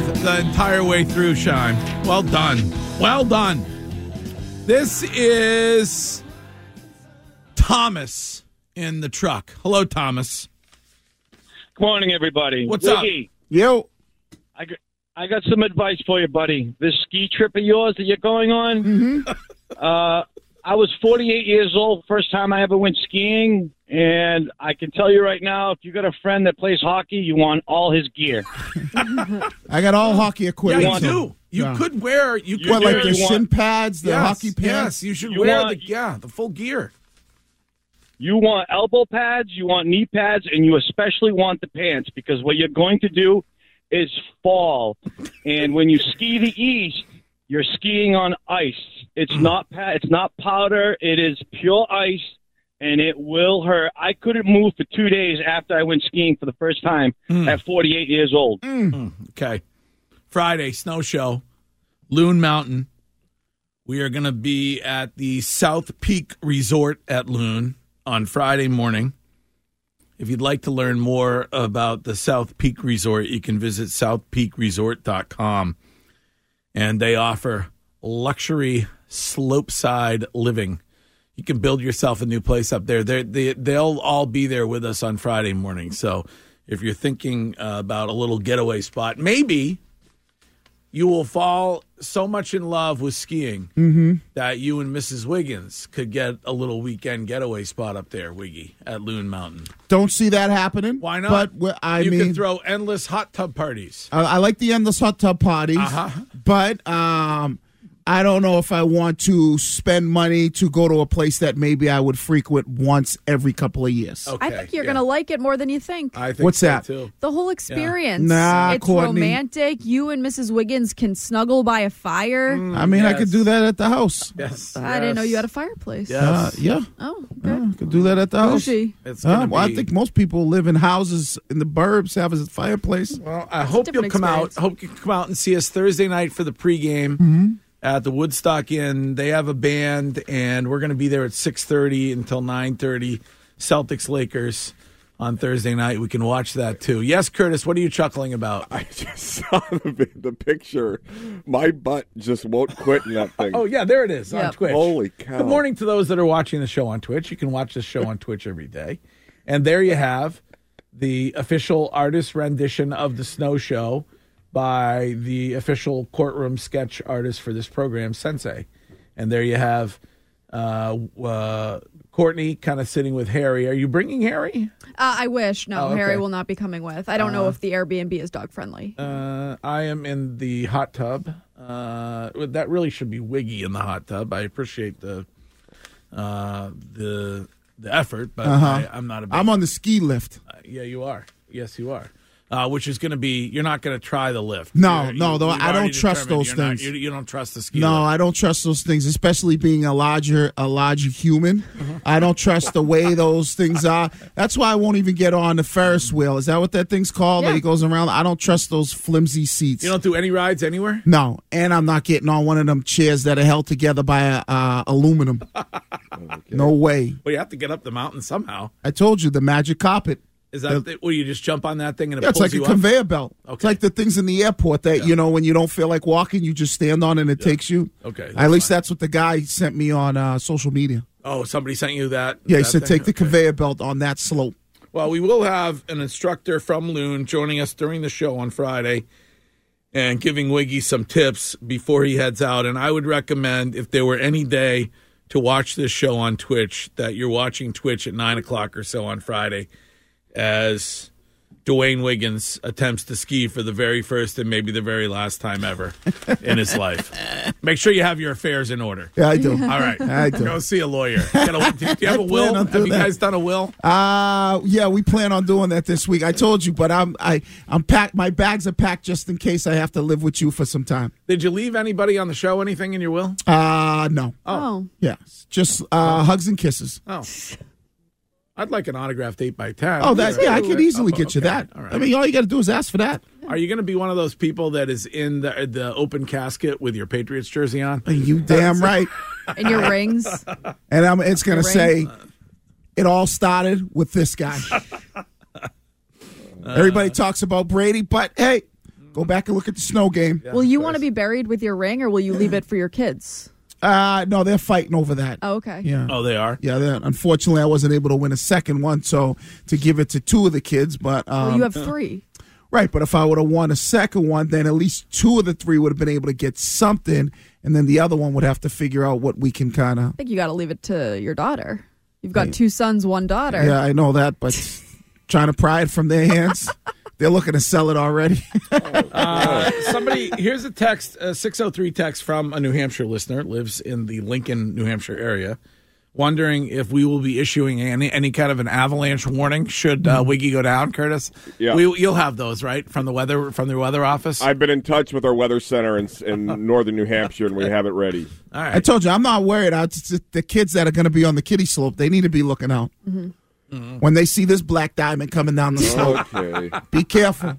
Breathe the entire way through, Shine. Well done. Well done. This is Thomas in the truck. Hello, Thomas. Good morning, everybody. What's up? Wiggy, Yo, I got, I got some advice for you, buddy. This ski trip of yours that you're going on. Mm-hmm. uh, I was 48 years old, first time I ever went skiing, and I can tell you right now, if you got a friend that plays hockey, you want all his gear. I got all hockey Yeah, equipment. you want do. You Yeah. could wear. You could What, wear like the You want- shin pads, the yes, hockey Yes, pants? you should You wear want- the yeah the full gear. You want elbow pads, you want knee pads, and you especially want the pants because what you're going to do is fall. and when you ski the east, you're skiing on ice. It's mm-hmm. not pa- it's not powder. It is pure ice, and it will hurt. I couldn't move for two days after I went skiing for the first time mm. at 48 years old. Mm. Mm. Okay. Friday, snow show, Loon Mountain. We are going to be at the South Peak Resort at Loon on Friday morning. If you'd like to learn more about the South Peak Resort, you can visit southpeakresort.com. And they offer luxury slopeside living. You can build yourself a new place up there. They're, they, they'll all be there with us on Friday morning. So if you're thinking uh, about a little getaway spot, maybe you will fall so much in love with skiing that you and Mrs. Wiggins could get a little weekend getaway spot up there, Wiggy, at Loon Mountain. Don't see that happening. Why not? But I you mean, can throw endless hot tub parties. I, I like the endless hot tub parties, Uh-huh. But um, I don't know if I want to spend money to go to a place that maybe I would frequent once every couple of years. Okay, I think you're yeah. going to like it more than you think. I think What's so, that? Too. the whole experience. Nah, it's Courtney. romantic. You and Mrs. Wiggins can snuggle by a fire. I mean, I could do that at the house. Yes. I didn't know you had a fireplace. Yes. Uh, yeah, Oh, yeah, okay. I could do that at the house. It's Uh, gonna well, I think most people live in houses in the burbs, have a fireplace. Well, I hope you'll different come out. Hope you come out and see us Thursday night for the pregame Mm-hmm. At the Woodstock Inn. They have a band, and we're going to be there at six thirty until nine thirty. Celtics Lakers on Thursday night. We can watch that too. Yes, Curtis. What are you chuckling about? I just saw the, the picture. My butt just won't quit in that thing. Oh yeah, there it is on Twitch. Holy cow. Good morning to those that are watching the show on Twitch. You can watch the show on Twitch every day, and there you have the official artist rendition of the Snow Show by the official courtroom sketch artist for this program, Sensei. And there you have uh, uh, Courtney kind of sitting with Harry. Are you bringing Harry? Uh, I wish. No, Oh, okay. Harry will not be coming with. I don't know if the Airbnb is dog friendly. Uh, I am in the hot tub. Uh, that really should be Wiggy in the hot tub. I appreciate the uh, the the effort, but I, I'm not a big I'm on the ski lift. Yeah, you are. Yes, you are. Uh, which is going to be you're not going to try the lift. No, You're- no, you- though, I don't trust those you're not- things. you, you don't trust the ski. No, lift. I don't trust those things, especially being a larger a larger human. Uh-huh. I don't trust the way those things are. That's why I won't even get on the Ferris wheel. Is that what that thing's called? Yeah. That he goes around. I don't trust those flimsy seats. You don't do any rides anywhere. no, and I'm not getting on one of them chairs that are held together by uh, aluminum. No way. Well, you have to get up the mountain somehow. I told you the magic carpet. Is that the? You just jump on that thing and it Yeah, it's like a up? conveyor belt. It's Okay. like the things in the airport that you know when you don't feel like walking, you just stand on and it takes you. Okay, At least fine. that's what the guy sent me on uh, social media. Oh, somebody sent you that. Yeah, he said thing? take the Okay. conveyor belt on that slope. Well, we will have an instructor from Loon joining us during the show on Friday. and giving Wiggy some tips before he heads out. And I would recommend if there were any day to watch this show on Twitch, that you're watching Twitch at nine o'clock or so on Friday as Jermaine Wiggins attempts to ski for the very first and maybe the very last time ever in his life. Make sure you have your affairs in order. Yeah, I do. All right. I do. Go see a lawyer. Get a- do you have a I plan will? on Have doing you that. guys done a will? Uh yeah, we plan on doing that this week. I told you, but I'm I I'm packed. My bags are packed just in case I have to live with you for some time. Did you leave anybody on the show anything in your will? Uh no. Oh. Yeah, just uh, hugs and kisses. Oh. I'd like an autographed 8 by 10 Oh, that's yeah, I could easily Oh, get you okay. that. All right. I mean, all you got to do is ask for that. Are you going to be one of those people that is in the the open casket with your Patriots jersey on? You damn right. And your rings. And I'm, it's going to Ring. say, it all started with this guy. Everybody talks about Brady, but hey, go back and look at the snow game. will you want to be buried with your ring or will you leave it for your kids? Uh, no, they're fighting over that. Oh, okay. Yeah. Oh, they are. Yeah, they're- unfortunately, I wasn't able to win a second one, so to give it to two of the kids. But um, Well, you have three. right, but if I would have won a second one, then at least two of the three would have been able to get something, and then the other one would have to figure out what we can kind of. I think you got to leave it to your daughter. You've got two sons, one daughter. Yeah, I know that, but trying to pry it from their hands, they're looking to sell it already. Uh, somebody, here's a text, a 603 text from a New Hampshire listener, lives in the Lincoln, New Hampshire area, wondering if we will be issuing any, any kind of an avalanche warning should uh, Wiggy go down, Curtis. Yeah. We, you'll have those, right, from the weather from the weather office? I've been in touch with our weather center in, in northern New Hampshire, and we have it ready. All I told you, I'm not worried. I, it's just the kids that are going to be on the kiddie slope, they need to be looking out. Mm-hmm. When they see this black diamond coming down the slope, Okay. be careful.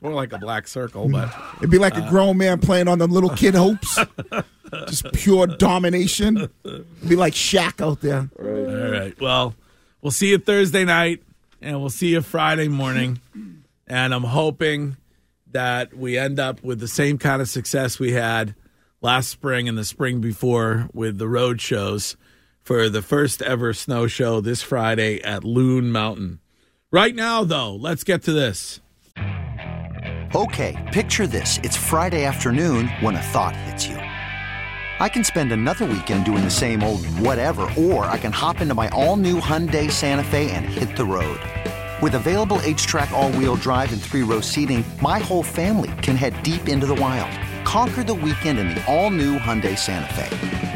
More like a black circle, but It'd be like a uh, grown man playing on the little kid hopes. Just pure domination. It'd be like Shaq out there. all right. Well, we'll see you Thursday night, and we'll see you Friday morning. And I'm hoping that we end up with the same kind of success we had last spring and the spring before with the road shows for the first ever snow show this Friday at Loon Mountain. Right now, though, let's get to this. Okay, picture this. It's Friday afternoon when a thought hits you. I can spend another weekend doing the same old whatever, or I can hop into my all new Hyundai Santa Fe and hit the road. With available HTRAC, all wheel drive, and three row seating, my whole family can head deep into the wild. Conquer the weekend in the all new Hyundai Santa Fe.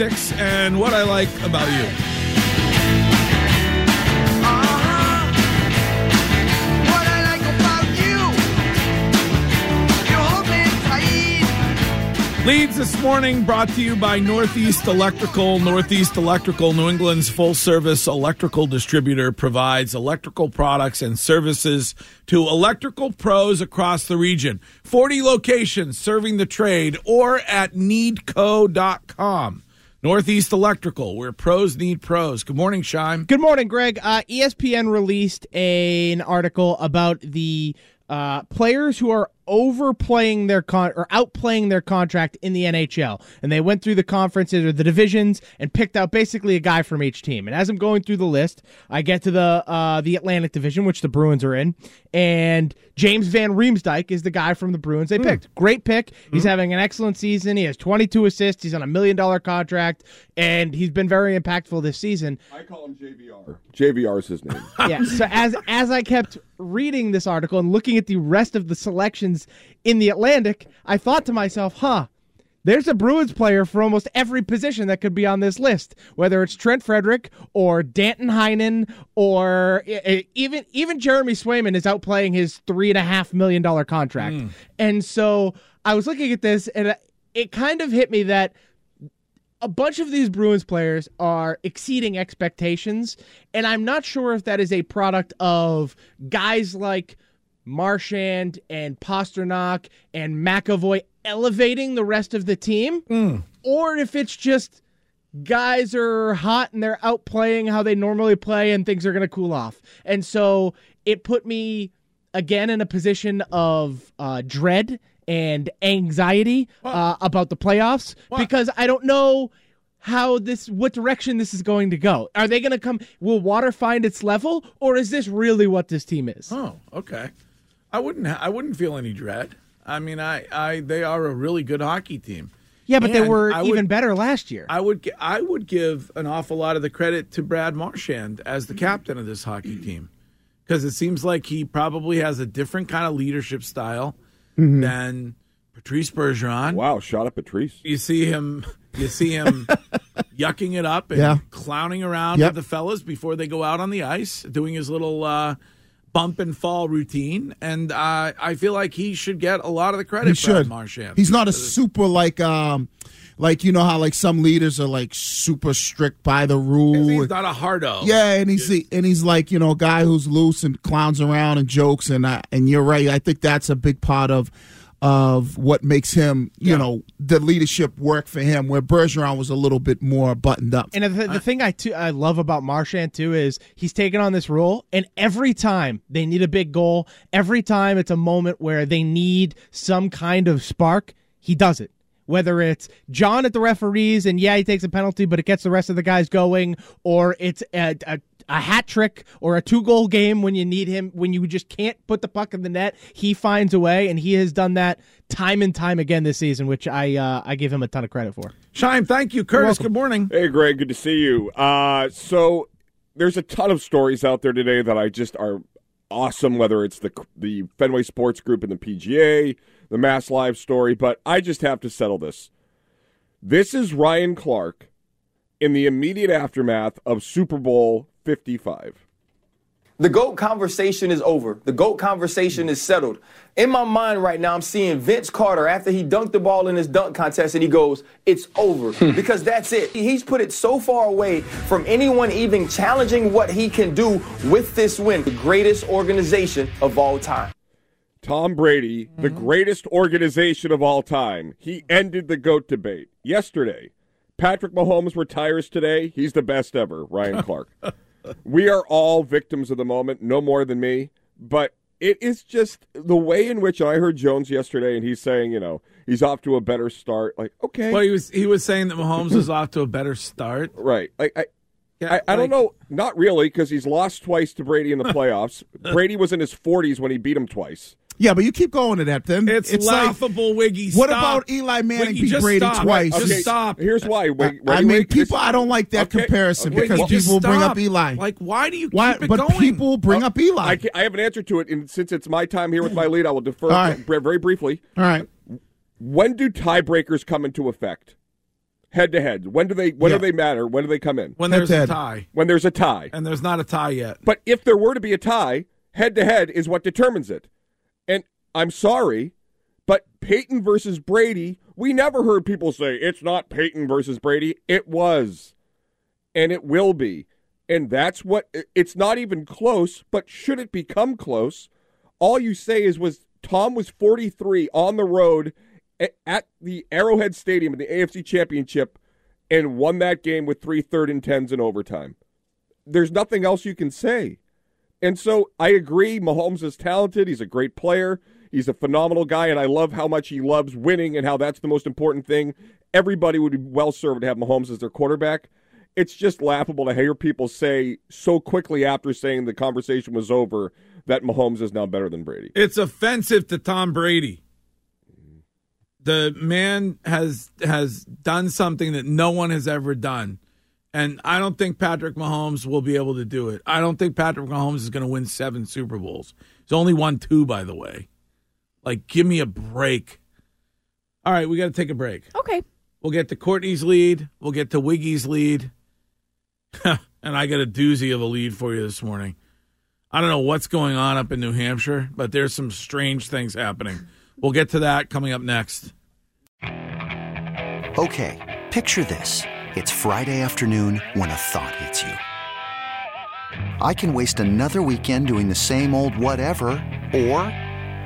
And what I like about you. Uh-huh. What I like about you, you hold me tight. Leads this morning brought to you by Northeast Electrical. Northeast Electrical, New England's full service electrical distributor, provides electrical products and services to electrical pros across the region. 40 locations serving the trade or at needco.com. Northeast Electrical, where pros need pros. Good morning, Shime. Good morning, Greg. Uh, ESPN released a, an article about the uh, players who are overplaying their con or outplaying their contract in the NHL. And they went through the conferences or the divisions and picked out basically a guy from each team. And as I'm going through the list, I get to the uh, the Atlantic Division, which the Bruins are in, and James Van Riemsdyk is the guy from the Bruins they picked. Great pick. He's having an excellent season. He has 22 assists. He's on a million dollar contract, and he's been very impactful this season. I call him JVR. JVR is his name. yeah. So as as I kept reading this article and looking at the rest of the selections in the Atlantic, I thought to myself, "Huh, there's a Bruins player for almost every position that could be on this list, whether it's Trent Frederic or Danton Heinen or e- e- even even Jeremy Swayman is outplaying his three and a half million dollar contract. Hmm. And so I was looking at this, and uh, it kind of hit me that a bunch of these Bruins players are exceeding expectations, and I'm not sure if that is a product of guys like Marchand and Pastrnak and McAvoy elevating the rest of the team, or if it's just guys are hot and they're outplaying how they normally play and things are going to cool off. And so it put me again in a position of uh, dread and anxiety uh, about the playoffs because I don't know how this what direction this is going to go. Are they going to come will water find its level or is this really what this team is? Oh, okay. I wouldn't. Ha- I wouldn't feel any dread. I mean, I, I, they are a really good hockey team. Yeah, but they were I even would- better last year. I would, I would give an awful lot of the credit to Brad Marchand as the captain of this hockey team, because it seems like he probably has a different kind of leadership style than Patrice Bergeron. Wow, shot at Patrice. You see him, you see him yucking it up and Yeah. clowning around Yep. with the fellas before they go out on the ice, doing his little uh, bump and fall routine. And uh, I feel like he should get a lot of the credit. He should. Marchand. He's not a super like um like you know how like some leaders are like super strict by the rule. He's not a hardo. Yeah, and he's and he's like you know a guy who's loose and clowns around and jokes and I, and you're right. I think that's a big part of of what makes him you know the leadership work for him. Where Bergeron was a little bit more buttoned up. And the, the thing I too, I love about Marchand too is he's taken on this role, and every time they need a big goal, every time it's a moment where they need some kind of spark, he does it. Whether it's John at the referees, and yeah, he takes a penalty, but it gets the rest of the guys going, or it's a, a, a hat trick or a two goal game when you need him, when you just can't put the puck in the net, he finds a way, and he has done that time and time again this season, which I uh, I give him a ton of credit for. Shine, thank you, Curtis. Good morning. Hey, Greg, good to see you. Uh, so there's a ton of stories out there today that I just are awesome. Whether it's the the Fenway Sports Group and the PGA, the Mass Live story, but I just have to settle this. This is Ryan Clark in the immediate aftermath of Super Bowl 55. The GOAT conversation is over. The GOAT conversation is settled. In my mind right now, I'm seeing Vince Carter after he dunked the ball in his dunk contest and he goes, It's over. because that's it. He's put it so far away from anyone even challenging what he can do with this win. The greatest organization of all time. Tom Brady, the mm-hmm. greatest organization of all time, he ended the GOAT debate yesterday. Patrick Mahomes retires today. He's the best ever, Ryan Clark. We are all victims of the moment, no more than me. But it is just the way in which I heard Jones yesterday, and he's saying, you know, he's off to a better start. Like, okay. Well, he was he was saying that Mahomes is off to a better start. Right. Like, I, Yeah, I, I don't know. Not really, because he's lost twice to Brady in the playoffs. Brady was in his 40s when he beat him twice. Yeah, but you keep going to that. Then It's, like, laughable, Wiggy. What about Eli Manning Wiggy, beat Brady stop. twice? Just stop. Here's why. Wait, I mean, wait, people. I don't like that Okay, comparison okay, because well, just people bring up Eli. Like, why do you Why? keep it But going? people bring up Eli. I, ca- I have an answer to it, and since it's my time here with my lead, I will defer All right. very briefly. All right. When do tiebreakers come into effect? Head to head. When do they? When Yeah. do they matter? When do they come in? when there's a Head-to-head. tie, When there's a tie. and there's not a tie yet. But if there were to be a tie, head to head is what determines it. I'm sorry, but Peyton versus Brady, we never heard people say it's not Peyton versus Brady. It was. And it will be. And that's what it's not even close, but should it become close, all you say is was Tom was 43 on the road at the Arrowhead Stadium in the AFC Championship and won that game with three third and tens in overtime. There's nothing else you can say. And so I agree, Mahomes is talented. He's a great player. He's a phenomenal guy, and I love how much he loves winning and how that's the most important thing. Everybody would be well served to have Mahomes as their quarterback. It's just laughable to hear people say so quickly after saying the conversation was over that Mahomes is now better than Brady. It's offensive to Tom Brady. The man has has done something that no one has ever done. And I don't think Patrick Mahomes will be able to do it. I don't think Patrick Mahomes is going to win seven Super Bowls. He's only won two, by the way. Like, give me a break. All right, we got to take a break. Okay. We'll get to Courtney's lead. We'll get to Wiggy's lead. and I got a doozy of a lead for you this morning. I don't know what's going on up in New Hampshire, but there's some strange things happening. We'll get to that coming up next. Okay, picture this. It's Friday afternoon when a thought hits you. I can waste another weekend doing the same old whatever, or